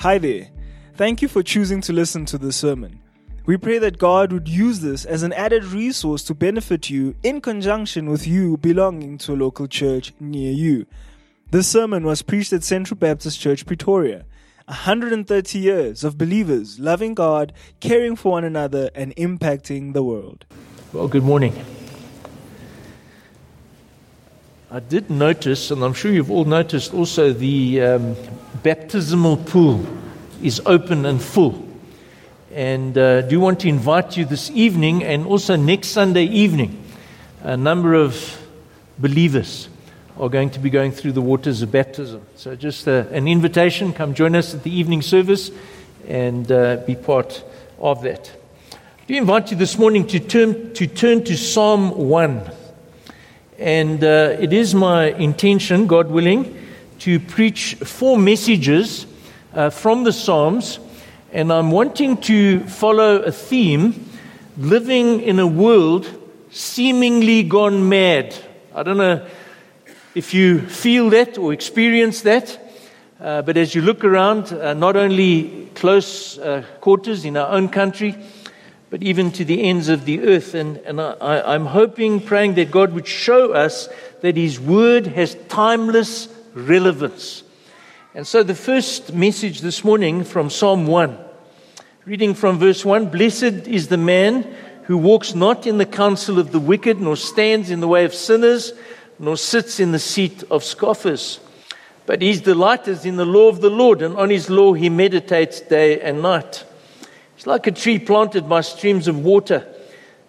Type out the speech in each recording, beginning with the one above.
Hi there. Thank you for choosing to listen to this sermon. We pray that God would use this as an added resource to benefit you in conjunction with you belonging to a local church near you. This sermon was preached at Central Baptist Church, Pretoria. 130 years of believers loving God, caring for one another, and impacting the world. Well, good morning. I did notice, and I'm sure you've all noticed also, the um, baptismal pool is open and full. And uh, do want to invite you this evening and also next Sunday evening. A number of believers are going to be going through the waters of baptism. So, just uh, an invitation come join us at the evening service and uh, be part of that. Do invite you this morning to turn to, turn to Psalm 1. And uh, it is my intention, God willing, to preach four messages uh, from the Psalms. And I'm wanting to follow a theme living in a world seemingly gone mad. I don't know if you feel that or experience that. Uh, but as you look around, uh, not only close uh, quarters in our own country, but even to the ends of the earth. And, and I, I'm hoping, praying that God would show us that His Word has timeless relevance. And so the first message this morning from Psalm 1, reading from verse 1 Blessed is the man who walks not in the counsel of the wicked, nor stands in the way of sinners, nor sits in the seat of scoffers. But his delight is in the law of the Lord, and on his law he meditates day and night. It's like a tree planted by streams of water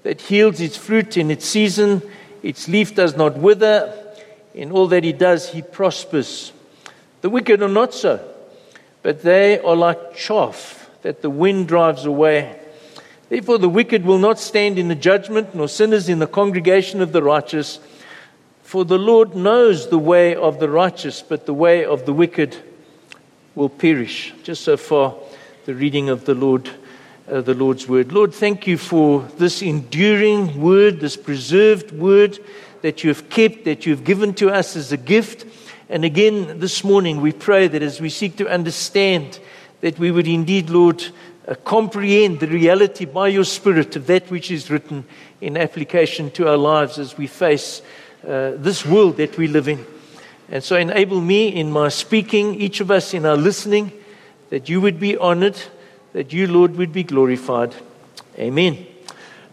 that yields its fruit in its season. Its leaf does not wither. In all that he does, he prospers. The wicked are not so, but they are like chaff that the wind drives away. Therefore, the wicked will not stand in the judgment, nor sinners in the congregation of the righteous. For the Lord knows the way of the righteous, but the way of the wicked will perish. Just so far, the reading of the Lord uh, the Lord's word. Lord, thank you for this enduring word, this preserved word that you have kept, that you have given to us as a gift. And again, this morning, we pray that as we seek to understand, that we would indeed, Lord, uh, comprehend the reality by your Spirit of that which is written in application to our lives as we face uh, this world that we live in. And so enable me in my speaking, each of us in our listening, that you would be honored that you, Lord, would be glorified. Amen.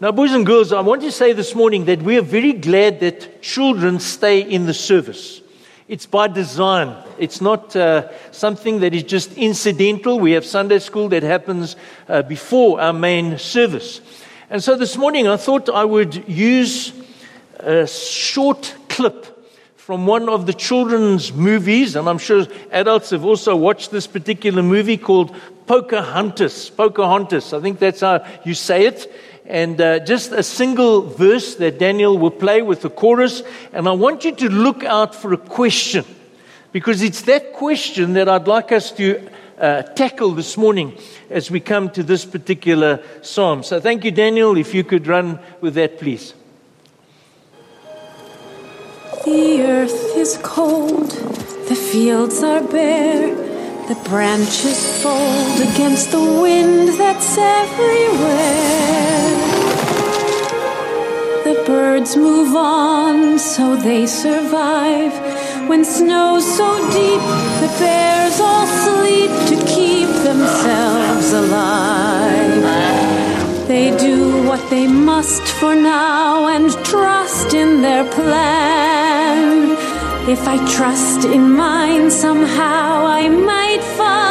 Now, boys and girls, I want to say this morning that we are very glad that children stay in the service. It's by design. It's not uh, something that is just incidental. We have Sunday school that happens uh, before our main service. And so this morning I thought I would use a short clip from one of the children's movies, and I'm sure adults have also watched this particular movie called Pocahontas. Pocahontas, I think that's how you say it. And uh, just a single verse that Daniel will play with the chorus. And I want you to look out for a question, because it's that question that I'd like us to uh, tackle this morning as we come to this particular psalm. So thank you, Daniel. If you could run with that, please. The earth is cold, the fields are bare, the branches fold against the wind that's everywhere. The birds move on so they survive. When snow's so deep, the bears all sleep to keep themselves alive. They do they must for now and trust in their plan. If I trust in mine, somehow I might find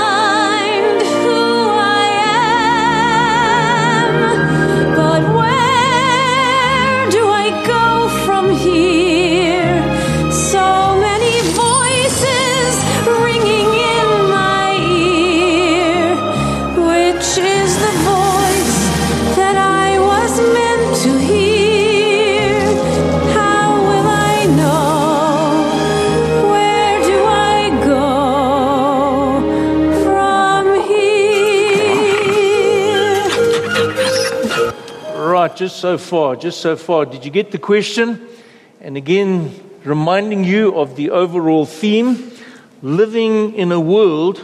just so far, just so far. Did you get the question? And again, reminding you of the overall theme living in a world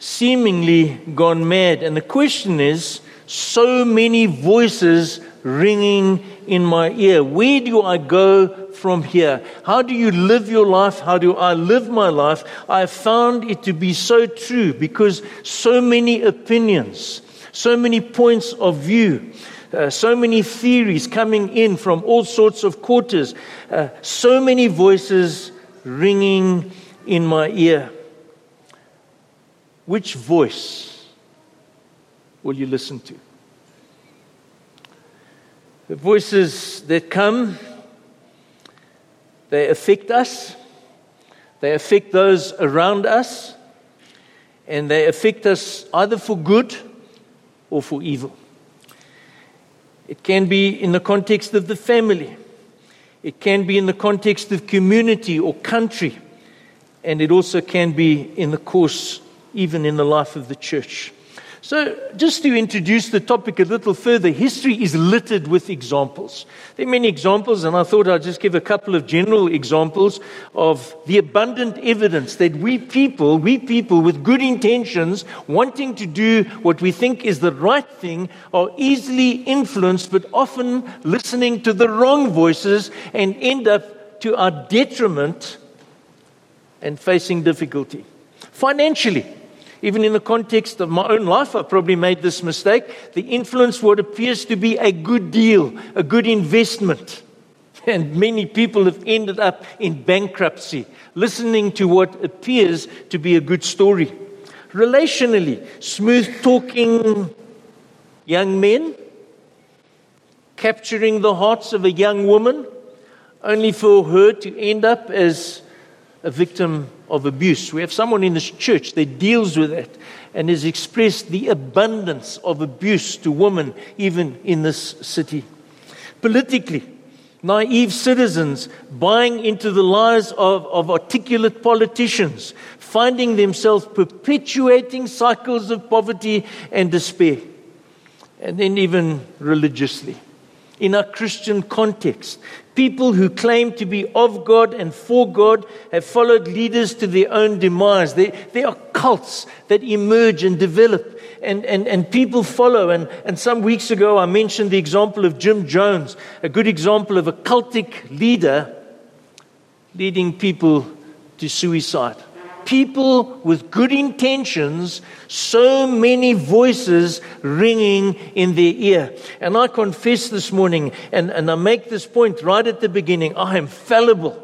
seemingly gone mad. And the question is so many voices ringing in my ear. Where do I go from here? How do you live your life? How do I live my life? I found it to be so true because so many opinions, so many points of view, uh, so many theories coming in from all sorts of quarters, uh, so many voices ringing in my ear. Which voice will you listen to? The voices that come, they affect us, they affect those around us, and they affect us either for good or for evil. It can be in the context of the family. It can be in the context of community or country. And it also can be in the course, even in the life of the church. So, just to introduce the topic a little further, history is littered with examples. There are many examples, and I thought I'd just give a couple of general examples of the abundant evidence that we people, we people with good intentions, wanting to do what we think is the right thing, are easily influenced, but often listening to the wrong voices and end up to our detriment and facing difficulty. Financially, even in the context of my own life, I probably made this mistake. The influence what appears to be a good deal, a good investment. And many people have ended up in bankruptcy, listening to what appears to be a good story. Relationally, smooth talking young men, capturing the hearts of a young woman, only for her to end up as a victim of abuse. We have someone in this church that deals with that and has expressed the abundance of abuse to women, even in this city. Politically, naive citizens buying into the lies of, of articulate politicians, finding themselves perpetuating cycles of poverty and despair. And then, even religiously in our Christian context. People who claim to be of God and for God have followed leaders to their own demise. There are cults that emerge and develop, and, and, and people follow. And, and some weeks ago, I mentioned the example of Jim Jones, a good example of a cultic leader leading people to suicide people with good intentions, so many voices ringing in their ear. And I confess this morning, and, and I make this point right at the beginning I am fallible.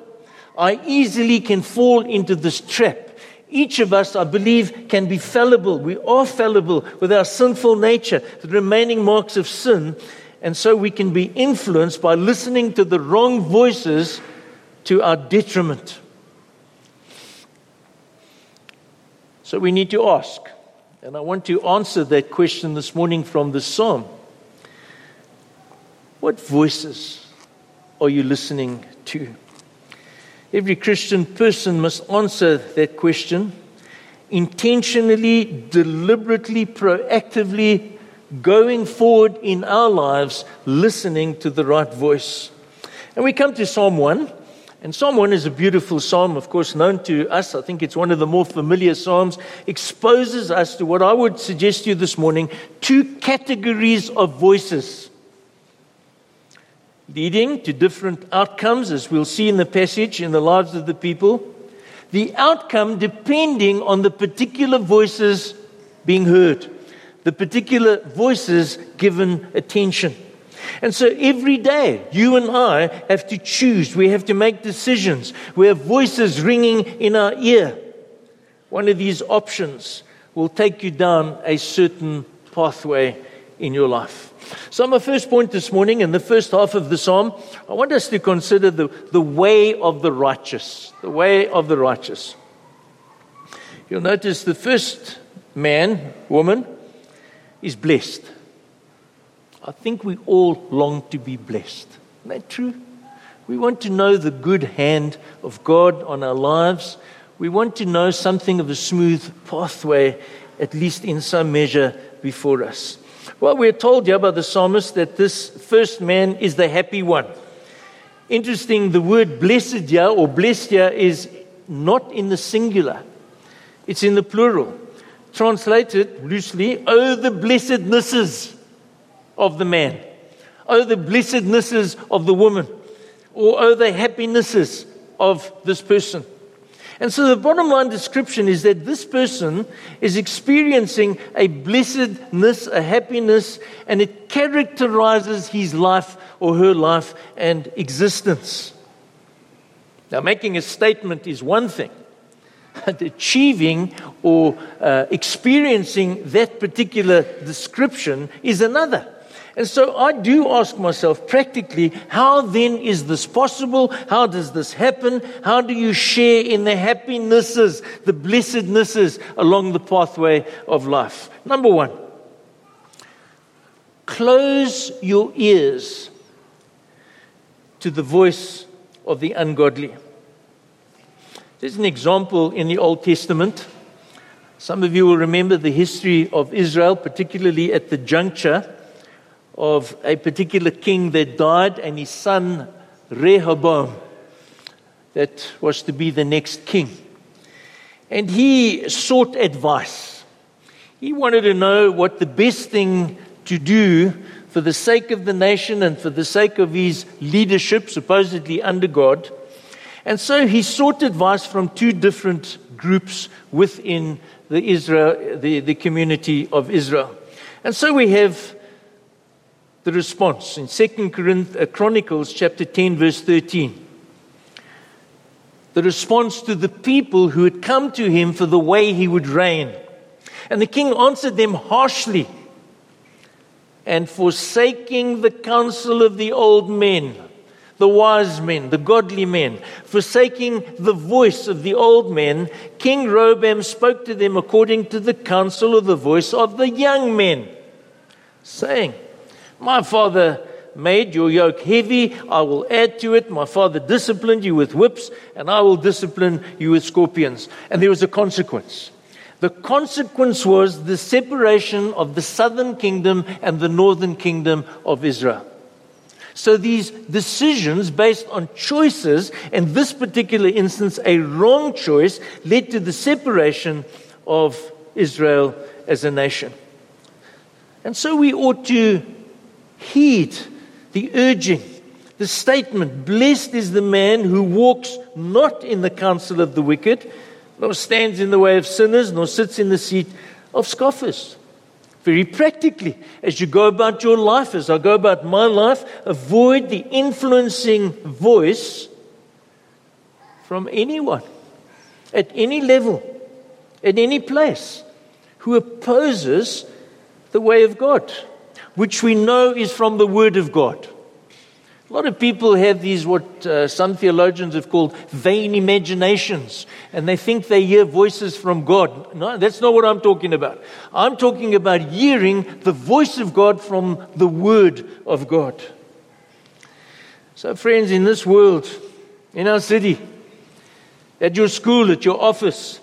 I easily can fall into this trap. Each of us, I believe, can be fallible. We are fallible with our sinful nature, the remaining marks of sin. And so we can be influenced by listening to the wrong voices to our detriment. So we need to ask. And I want to answer that question this morning from the psalm. What voices are you listening to? Every Christian person must answer that question intentionally, deliberately, proactively, going forward in our lives, listening to the right voice. And we come to Psalm 1. And Psalm 1 is a beautiful psalm, of course, known to us. I think it's one of the more familiar psalms. Exposes us to what I would suggest to you this morning two categories of voices, leading to different outcomes, as we'll see in the passage, in the lives of the people. The outcome depending on the particular voices being heard, the particular voices given attention. And so every day, you and I have to choose. We have to make decisions. We have voices ringing in our ear. One of these options will take you down a certain pathway in your life. So, my first point this morning, in the first half of the psalm, I want us to consider the, the way of the righteous. The way of the righteous. You'll notice the first man, woman, is blessed. I think we all long to be blessed. Isn't that true? We want to know the good hand of God on our lives. We want to know something of a smooth pathway, at least in some measure, before us. Well, we're told here by the psalmist that this first man is the happy one. Interesting, the word blessed here or blessed here is not in the singular, it's in the plural. translated loosely, oh, the blessednesses of the man, oh, the blessednesses of the woman, or oh, the happinesses of this person. And so the bottom line description is that this person is experiencing a blessedness, a happiness, and it characterizes his life or her life and existence. Now, making a statement is one thing, and achieving or uh, experiencing that particular description is another. And so I do ask myself practically, how then is this possible? How does this happen? How do you share in the happinesses, the blessednesses along the pathway of life? Number one, close your ears to the voice of the ungodly. There's an example in the Old Testament. Some of you will remember the history of Israel, particularly at the juncture of a particular king that died and his son Rehoboam that was to be the next king. And he sought advice. He wanted to know what the best thing to do for the sake of the nation and for the sake of his leadership, supposedly under God. And so he sought advice from two different groups within the, Israel, the, the community of Israel. And so we have the response in 2 uh, Chronicles chapter 10 verse 13. The response to the people who had come to him for the way he would reign. And the king answered them harshly and forsaking the counsel of the old men, the wise men, the godly men, forsaking the voice of the old men, King Rehoboam spoke to them according to the counsel of the voice of the young men, saying, my father made your yoke heavy. I will add to it. My father disciplined you with whips, and I will discipline you with scorpions. And there was a consequence. The consequence was the separation of the southern kingdom and the northern kingdom of Israel. So these decisions based on choices, in this particular instance, a wrong choice, led to the separation of Israel as a nation. And so we ought to heed the urging, the statement Blessed is the man who walks not in the counsel of the wicked, nor stands in the way of sinners, nor sits in the seat of scoffers. Very practically, as you go about your life, as I go about my life, avoid the influencing voice from anyone at any level, at any place, who opposes the way of God which we know is from the Word of God. A lot of people have these, what uh, some theologians have called vain imaginations, and they think they hear voices from God. No, that's not what I'm talking about. I'm talking about hearing the voice of God from the Word of God. So, friends, in this world, in our city, at your school, at your office,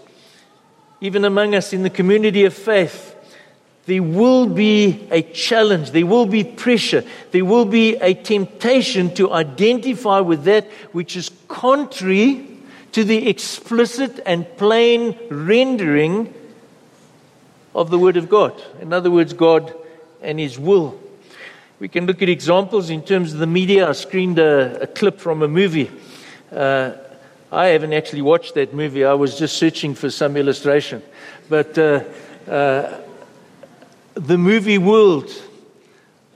even among us in the community of faith, there will be a challenge, there will be pressure, there will be a temptation to identify with that which is contrary to the explicit and plain rendering of the Word of God. In other words, God and His will. We can look at examples in terms of the media. I screened a, a clip from a movie. Uh, I haven't actually watched that movie, I was just searching for some illustration. But uh, uh, the movie world,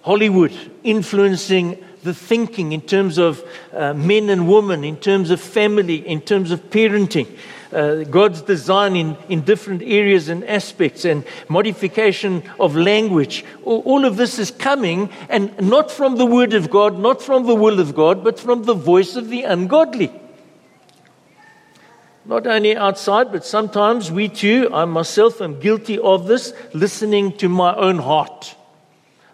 Hollywood, influencing the thinking in terms of uh, men and women, in terms of family, in terms of parenting. Uh, God's design in, in different areas and aspects and modification of language. All, all of this is coming and not from the Word of God, not from the will of God, but from the voice of the ungodly. Not only outside, but sometimes we too, I myself am guilty of this, listening to my own heart,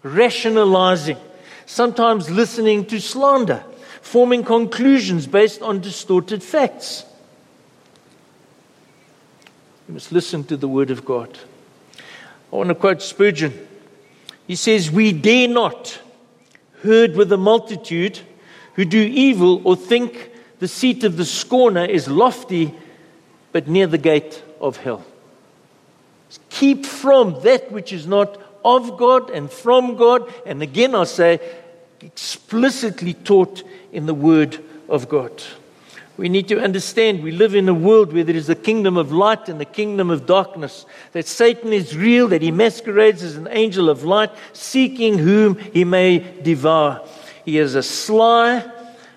rationalizing, sometimes listening to slander, forming conclusions based on distorted facts. You must listen to the Word of God. I want to quote Spurgeon. He says, We dare not herd with the multitude who do evil or think the seat of the scorner is lofty but near the gate of hell. Keep from that which is not of God and from God. And again, I'll say, explicitly taught in the Word of God. We need to understand we live in a world where there is a kingdom of light and a kingdom of darkness. That Satan is real, that he masquerades as an angel of light, seeking whom he may devour. He is a sly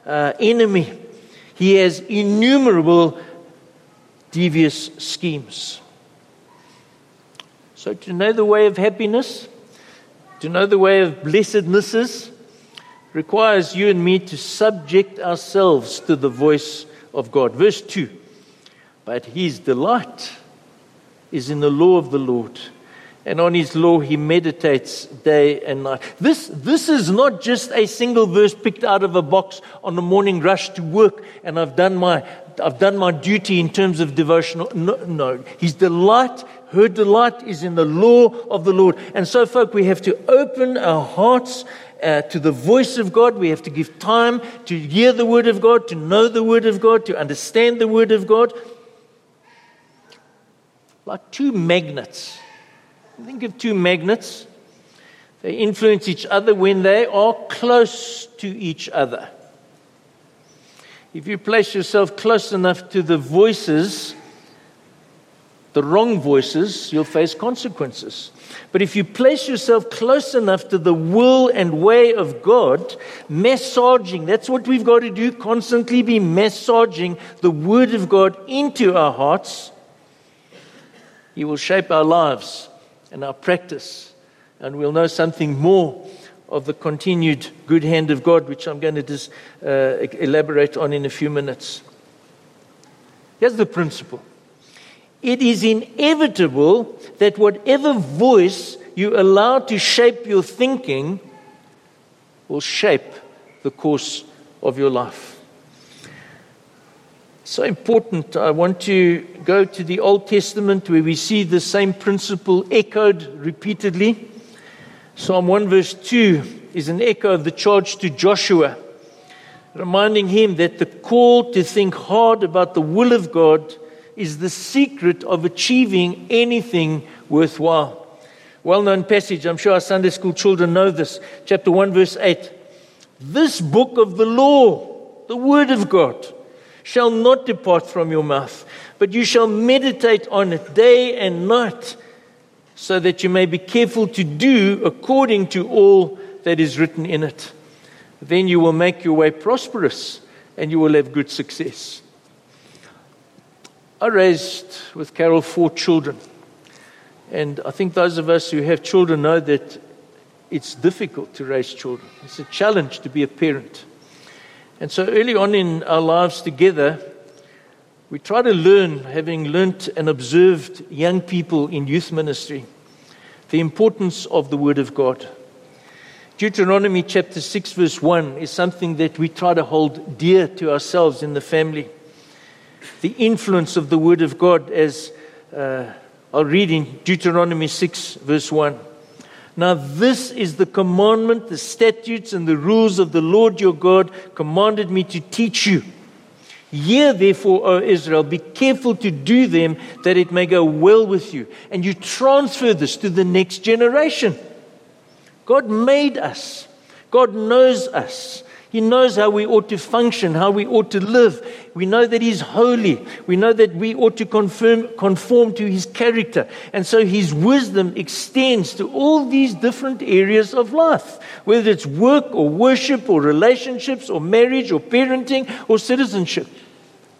uh, enemy, he has innumerable devious schemes. So, to know the way of happiness, to know the way of blessednesses, requires you and me to subject ourselves to the voice of God. Verse 2 But his delight is in the law of the Lord, and on his law he meditates day and night. This, this is not just a single verse picked out of a box on the morning rush to work, and I've done my, I've done my duty in terms of devotional. No, no. His delight, her delight is in the law of the Lord. And so, folk, we have to open our hearts uh, to the voice of God. We have to give time to hear the Word of God, to know the Word of God, to understand the Word of God. Like two magnets. Think of two magnets. They influence each other when they are close to each other. If you place yourself close enough to the voices, the wrong voices, you'll face consequences. But if you place yourself close enough to the will and way of God, massaging, that's what we've got to do, constantly be massaging the Word of God into our hearts, He will shape our lives and our practice. And we'll know something more of the continued good hand of God, which I'm going to just, uh, elaborate on in a few minutes. Here's the principle it is inevitable that whatever voice you allow to shape your thinking will shape the course of your life. So important. I want to go to the Old Testament where we see the same principle echoed repeatedly. Psalm 1, verse 2 is an echo of the charge to Joshua, reminding him that the call to think hard about the will of God is the secret of achieving anything worthwhile. Well known passage, I'm sure our Sunday school children know this. Chapter 1, verse 8. This book of the law, the Word of God, shall not depart from your mouth, but you shall meditate on it day and night, so that you may be careful to do according to all that is written in it. Then you will make your way prosperous and you will have good success. I raised with Carol four children. And I think those of us who have children know that it's difficult to raise children. It's a challenge to be a parent. And so early on in our lives together, we try to learn, having learnt and observed young people in youth ministry, the importance of the Word of God. Deuteronomy chapter 6, verse 1 is something that we try to hold dear to ourselves in the family the influence of the Word of God as uh, I'll read in Deuteronomy 6, verse 1. Now, this is the commandment, the statutes, and the rules of the Lord your God commanded me to teach you. Hear, therefore, O Israel, be careful to do them that it may go well with you. And you transfer this to the next generation. God made us, God knows us. He knows how we ought to function, how we ought to live. We know that He's holy. We know that we ought to confirm, conform to His character. And so His wisdom extends to all these different areas of life, whether it's work or worship or relationships or marriage or parenting or citizenship.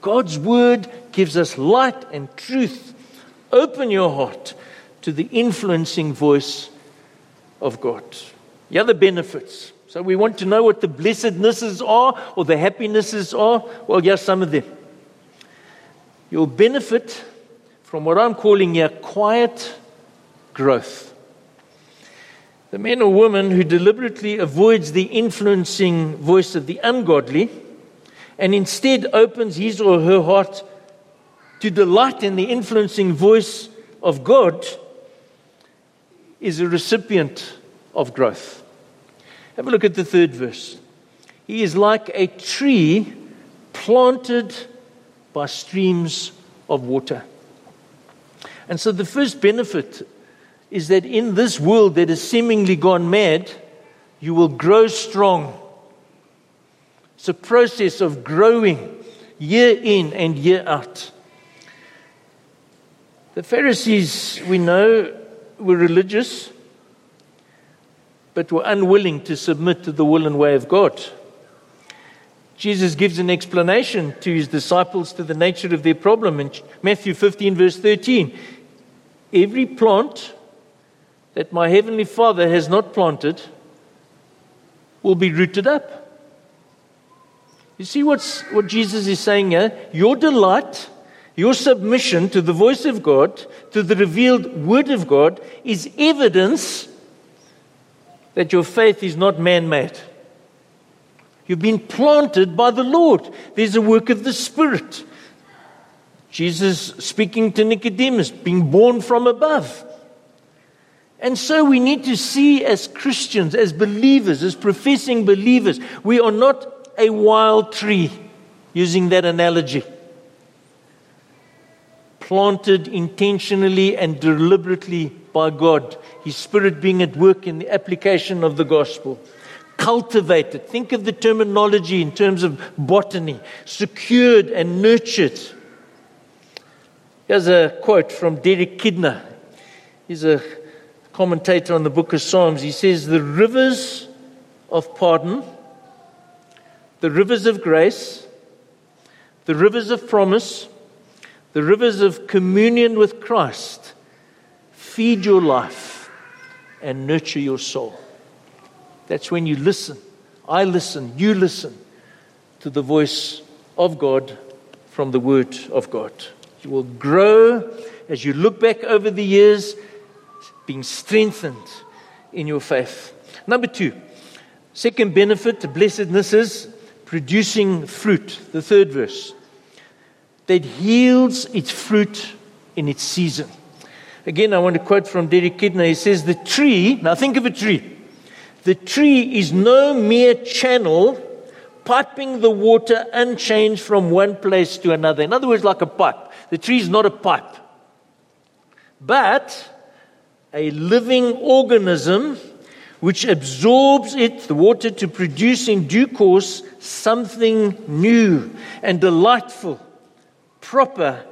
God's Word gives us light and truth. Open your heart to the influencing voice of God. The other benefits so we want to know what the blessednesses are or the happinesses are. Well, here's some of them. You'll benefit from what I'm calling here quiet growth. The man or woman who deliberately avoids the influencing voice of the ungodly and instead opens his or her heart to delight in the influencing voice of God is a recipient of growth. Have a look at the third verse. He is like a tree planted by streams of water. And so the first benefit is that in this world that has seemingly gone mad, you will grow strong. It's a process of growing year in and year out. The Pharisees, we know, were religious, but were unwilling to submit to the will and way of God. Jesus gives an explanation to his disciples to the nature of their problem in Matthew 15, verse 13. Every plant that my heavenly Father has not planted will be rooted up. You see what's, what Jesus is saying here? Your delight, your submission to the voice of God, to the revealed word of God, is evidence that your faith is not man made. You've been planted by the Lord. There's a work of the Spirit. Jesus speaking to Nicodemus, being born from above. And so we need to see as Christians, as believers, as professing believers, we are not a wild tree, using that analogy. Planted intentionally and deliberately by God, His Spirit being at work in the application of the gospel. Cultivated. Think of the terminology in terms of botany. Secured and nurtured. Here's a quote from Derek Kidner. He's a commentator on the book of Psalms. He says, The rivers of pardon the rivers of grace, the rivers of promise, the rivers of communion with Christ feed your life and nurture your soul. That's when you listen. I listen, you listen to the voice of God from the Word of God. You will grow as you look back over the years, being strengthened in your faith. Number two, second benefit to blessedness is producing fruit, the third verse, that yields its fruit in its season. Again, I want to quote from Derek Kidner. He says, The tree, now think of a tree. The tree is no mere channel piping the water unchanged from one place to another. In other words, like a pipe. The tree is not a pipe, but a living organism which absorbs it, the water, to produce in due course something new and delightful, proper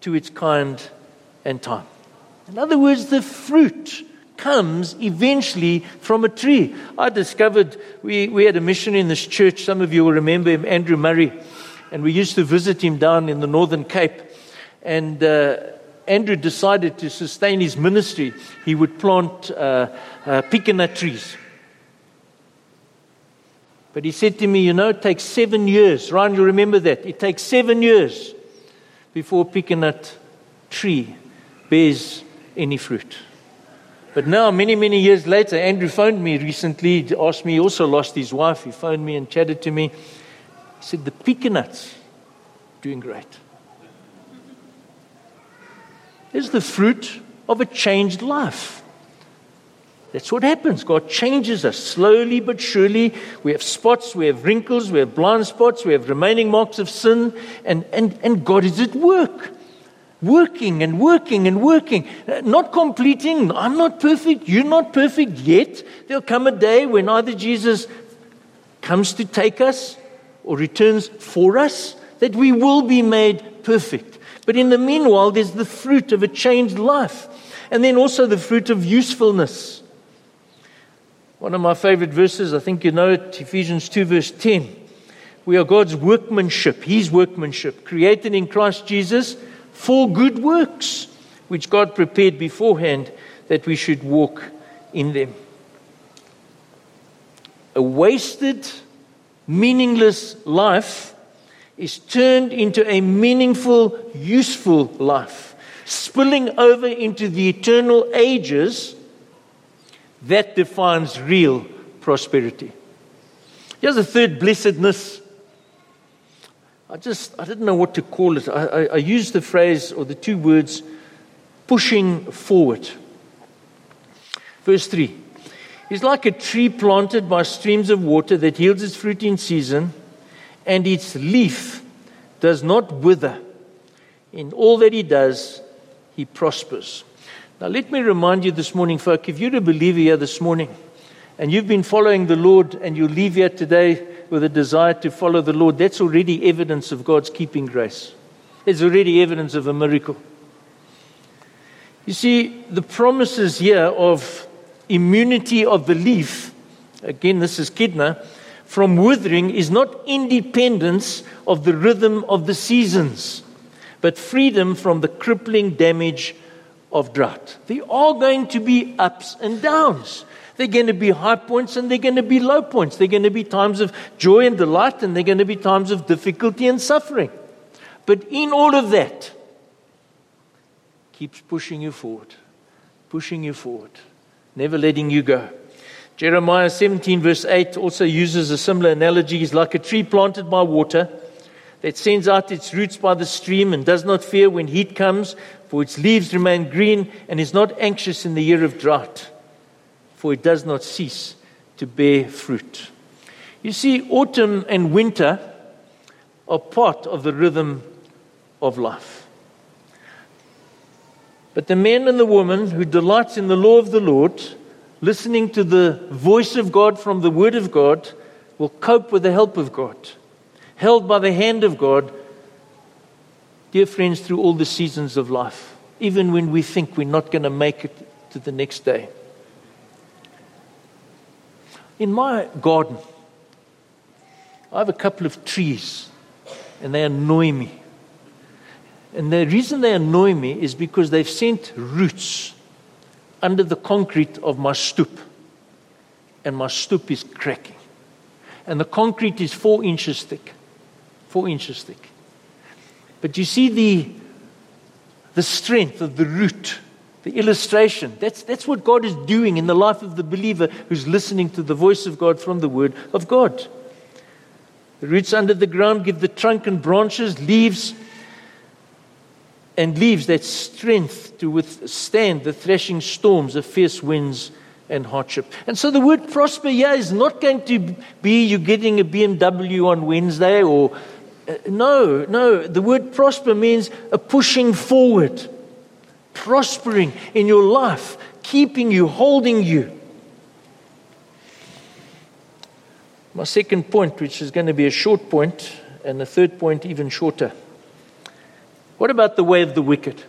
to its kind and time. In other words, the fruit comes eventually from a tree. I discovered we, we had a missionary in this church. Some of you will remember him, Andrew Murray, and we used to visit him down in the Northern Cape. And uh, Andrew decided to sustain his ministry, he would plant uh, uh, trees. But he said to me, You know, it takes seven years. Ryan, you remember that? It takes seven years before a pecan tree bears any fruit. But now, many, many years later, Andrew phoned me recently, asked me, he also lost his wife. He phoned me and chatted to me. He said, The pecan doing great is the fruit of a changed life. That's what happens. God changes us slowly but surely. We have spots, we have wrinkles, we have blind spots, we have remaining marks of sin, and, and, and God is at work. Working and working and working, uh, not completing. I'm not perfect, you're not perfect yet. There'll come a day when either Jesus comes to take us or returns for us that we will be made perfect. But in the meanwhile, there's the fruit of a changed life. And then also the fruit of usefulness. One of my favorite verses, I think you know it, Ephesians 2, verse 10. We are God's workmanship, His workmanship, created in Christ Jesus for good works, which God prepared beforehand that we should walk in them. A wasted, meaningless life is turned into a meaningful, useful life, spilling over into the eternal ages, that defines real prosperity. Here's a third blessedness. I just, I didn't know what to call it. I, I, I used the phrase or the two words pushing forward. Verse 3 is like a tree planted by streams of water that yields its fruit in season and its leaf does not wither. In all that he does, he prospers. Now, let me remind you this morning, folk, if you're a believer here this morning and you've been following the Lord and you leave here today with a desire to follow the Lord, that's already evidence of God's keeping grace. It's already evidence of a miracle. You see, the promises here of immunity of the leaf, again, this is Kidner, from withering is not independence of the rhythm of the seasons, but freedom from the crippling damage of drought. There are going to be ups and downs. There are going to be high points and they're going to be low points. They're going to be times of joy and delight and they're going to be times of difficulty and suffering. But in all of that, keeps pushing you forward, pushing you forward, never letting you go. Jeremiah 17, verse 8, also uses a similar analogy. He's like a tree planted by water that sends out its roots by the stream and does not fear when heat comes, for its leaves remain green, and is not anxious in the year of drought, for it does not cease to bear fruit. You see, autumn and winter are part of the rhythm of life. But the man and the woman who delights in the law of the Lord, listening to the voice of God from the Word of God, will cope with the help of God, held by the hand of God, dear friends, through all the seasons of life, even when we think we're not going to make it to the next day. In my garden, I have a couple of trees, and they annoy me. And the reason they annoy me is because they've sent roots under the concrete of my stoop. And my stoop is cracking. And the concrete is four inches thick. Four inches thick. But you see the, the strength of the root, the illustration. That's, that's what God is doing in the life of the believer who's listening to the voice of God from the Word of God. The roots under the ground give the trunk and branches, leaves, and leaves that strength to withstand the threshing storms of fierce winds and hardship. And so the word prosper here is not going to be you getting a BMW on Wednesday or. Uh, no, no. The word prosper means a pushing forward, prospering in your life, keeping you, holding you. My second point, which is going to be a short point, and the third point, even shorter. What about the way of the wicked?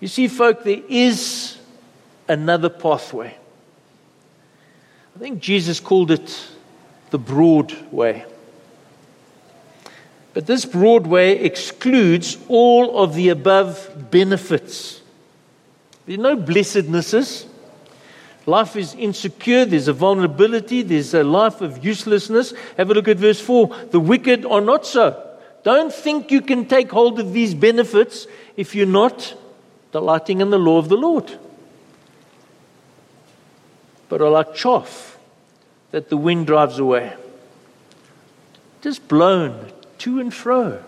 You see, folk, there is another pathway. I think Jesus called it the broad way. But this Broadway excludes all of the above benefits. There are no blessednesses. Life is insecure, there's a vulnerability, there's a life of uselessness. Have a look at verse 4. The wicked are not so. Don't think you can take hold of these benefits if you're not delighting in the law of the Lord. But are like chaff that the wind drives away. Just blown to and fro.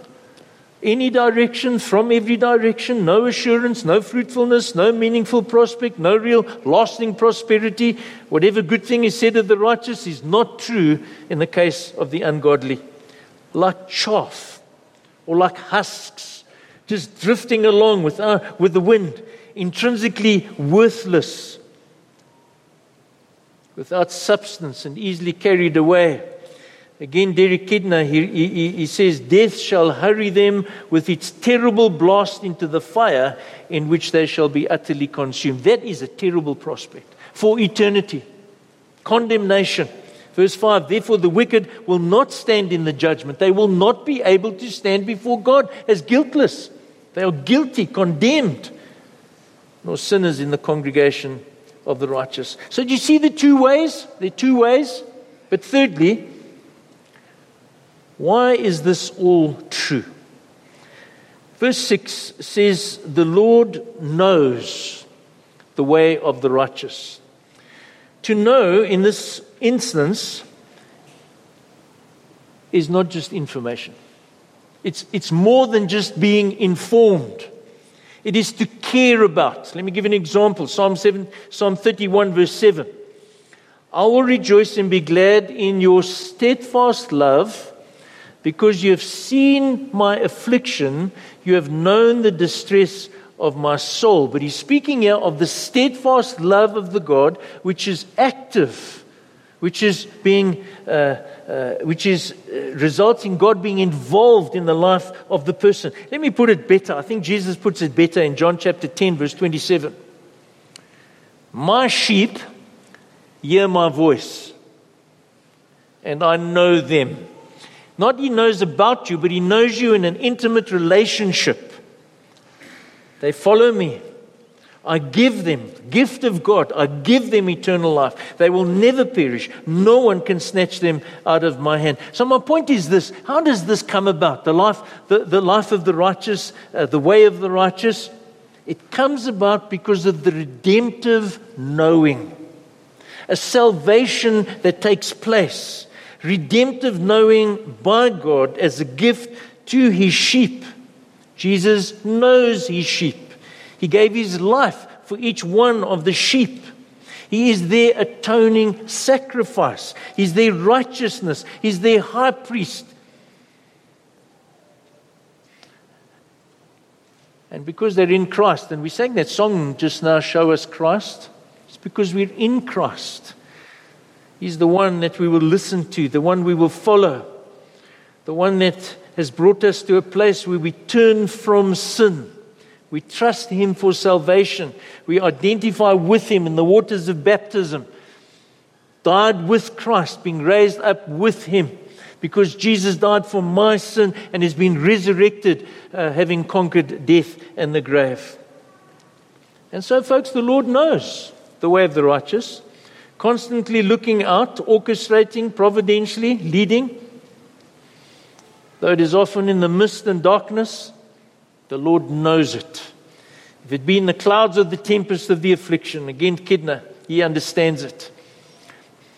Any direction, from every direction, no assurance, no fruitfulness, no meaningful prospect, no real lasting prosperity. Whatever good thing is said of the righteous is not true in the case of the ungodly. Like chaff or like husks, just drifting along with, uh, with the wind, intrinsically worthless, without substance and easily carried away. Again, Derek Kidner, he, he, he says, Death shall hurry them with its terrible blast into the fire in which they shall be utterly consumed. That is a terrible prospect for eternity. Condemnation. Verse 5 Therefore, the wicked will not stand in the judgment. They will not be able to stand before God as guiltless. They are guilty, condemned, nor sinners in the congregation of the righteous. So, do you see the two ways? Are two ways. But thirdly, why is this all true? Verse 6 says, The Lord knows the way of the righteous. To know in this instance is not just information, it's, it's more than just being informed. It is to care about. Let me give an example Psalm, 7, Psalm 31, verse 7. I will rejoice and be glad in your steadfast love Because you have seen my affliction, you have known the distress of my soul. But he's speaking here of the steadfast love of the God, which is active, which is being, uh, uh, which is uh, resulting God being involved in the life of the person. Let me put it better. I think Jesus puts it better in John chapter 10, verse 27. My sheep hear my voice, and I know them. Not he knows about you, but he knows you in an intimate relationship. They follow me. I give them, gift of God, I give them eternal life. They will never perish. No one can snatch them out of my hand. So, my point is this how does this come about? The life, the, the life of the righteous, uh, the way of the righteous? It comes about because of the redemptive knowing, a salvation that takes place, redemptive knowing by God as a gift to his sheep. Jesus knows his sheep. He gave his life for each one of the sheep. He is their atoning sacrifice. He's their righteousness. He's their high priest. And because they're in Christ, and we sang that song just now, Show Us Christ, it's because we're in Christ. He's the one that we will listen to, the one we will follow, the one that has brought us to a place where we turn from sin. We trust Him for salvation. We identify with Him in the waters of baptism. Died with Christ, being raised up with Him because Jesus died for my sin and has been resurrected, uh, having conquered death and the grave. And so, folks, the Lord knows the way of the righteous, constantly looking out, orchestrating, providentially, leading. Though it is often in the mist and darkness, the Lord knows it. If it be in the clouds of the tempest of the affliction, again, Kidner, he understands it.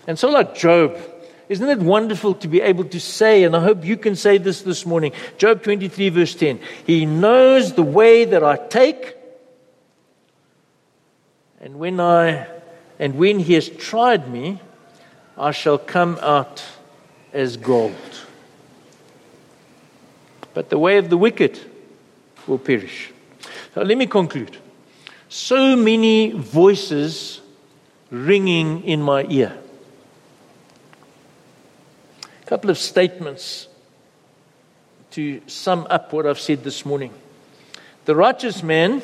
And so, like Job, isn't it wonderful to be able to say, and I hope you can say this this morning, Job 23, verse 10 He knows the way that I take, and when, I, and when He has tried me, I shall come out as gold. But the way of the wicked will perish. So let me conclude. So many voices ringing in my ear. A couple of statements to sum up what I've said this morning. The righteous man,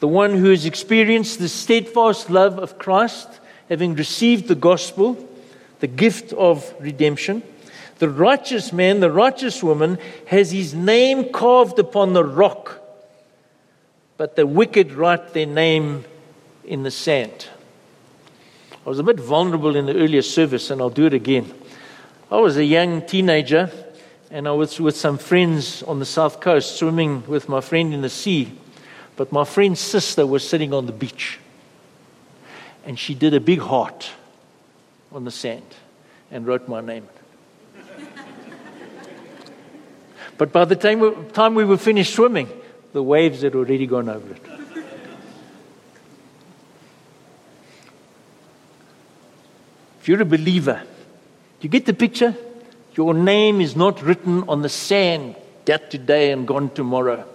the one who has experienced the steadfast love of Christ, having received the gospel, the gift of redemption, the righteous man, the righteous woman, has his name carved upon the rock, but the wicked write their name in the sand. I was a bit vulnerable in the earlier service, and I'll do it again. I was a young teenager, and I was with some friends on the south coast swimming with my friend in the sea. But my friend's sister was sitting on the beach, and she did a big heart on the sand and wrote my name. But by the time we, time we were finished swimming, the waves had already gone over it. If you're a believer, you get the picture? Your name is not written on the sand, dead today and gone tomorrow.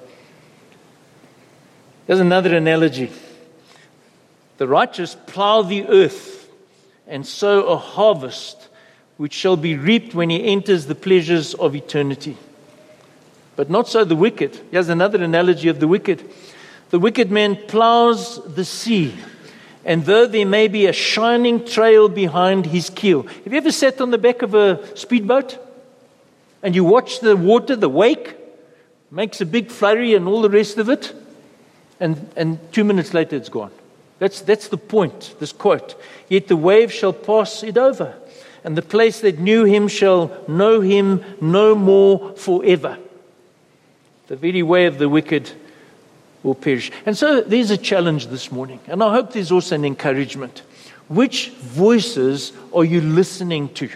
There's another analogy. The righteous plow the earth and sow a harvest which shall be reaped when he enters the pleasures of eternity. But not so the wicked. Here's another analogy of the wicked. The wicked man plows the sea, and though there may be a shining trail behind his keel. Have you ever sat on the back of a speedboat and you watch the water, the wake, makes a big flurry and all the rest of it, and, and two minutes later it's gone? That's, that's the point, this quote. Yet the wave shall pass it over, and the place that knew him shall know him no more forever. The very way of the wicked will perish. And so there's a challenge this morning, and I hope there's also an encouragement. Which voices are you listening to?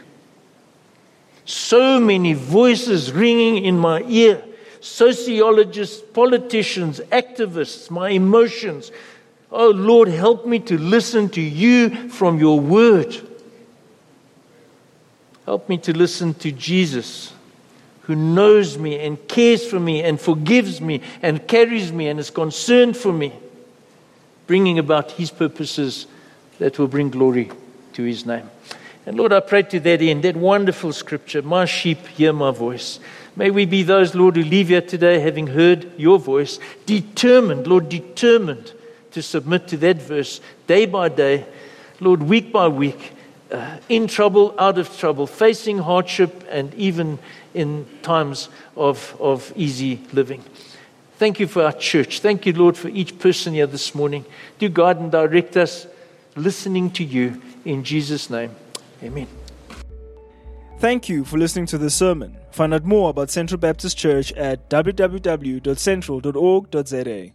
So many voices ringing in my ear sociologists, politicians, activists, my emotions. Oh Lord, help me to listen to you from your word. Help me to listen to Jesus, who knows me and cares for me and forgives me and carries me and is concerned for me, bringing about his purposes that will bring glory to his name. And Lord, I pray to that end, that wonderful scripture, my sheep hear my voice. May we be those, Lord, who leave here today having heard your voice, determined, Lord, determined to submit to that verse day by day, Lord, week by week, uh, in trouble, out of trouble, facing hardship, and even in times of, of easy living. Thank you for our church. Thank you, Lord, for each person here this morning. Do guide and direct us, listening to you in Jesus' name. Amen. Thank you for listening to this sermon. Find out more about Central Baptist Church at www.central.org.za.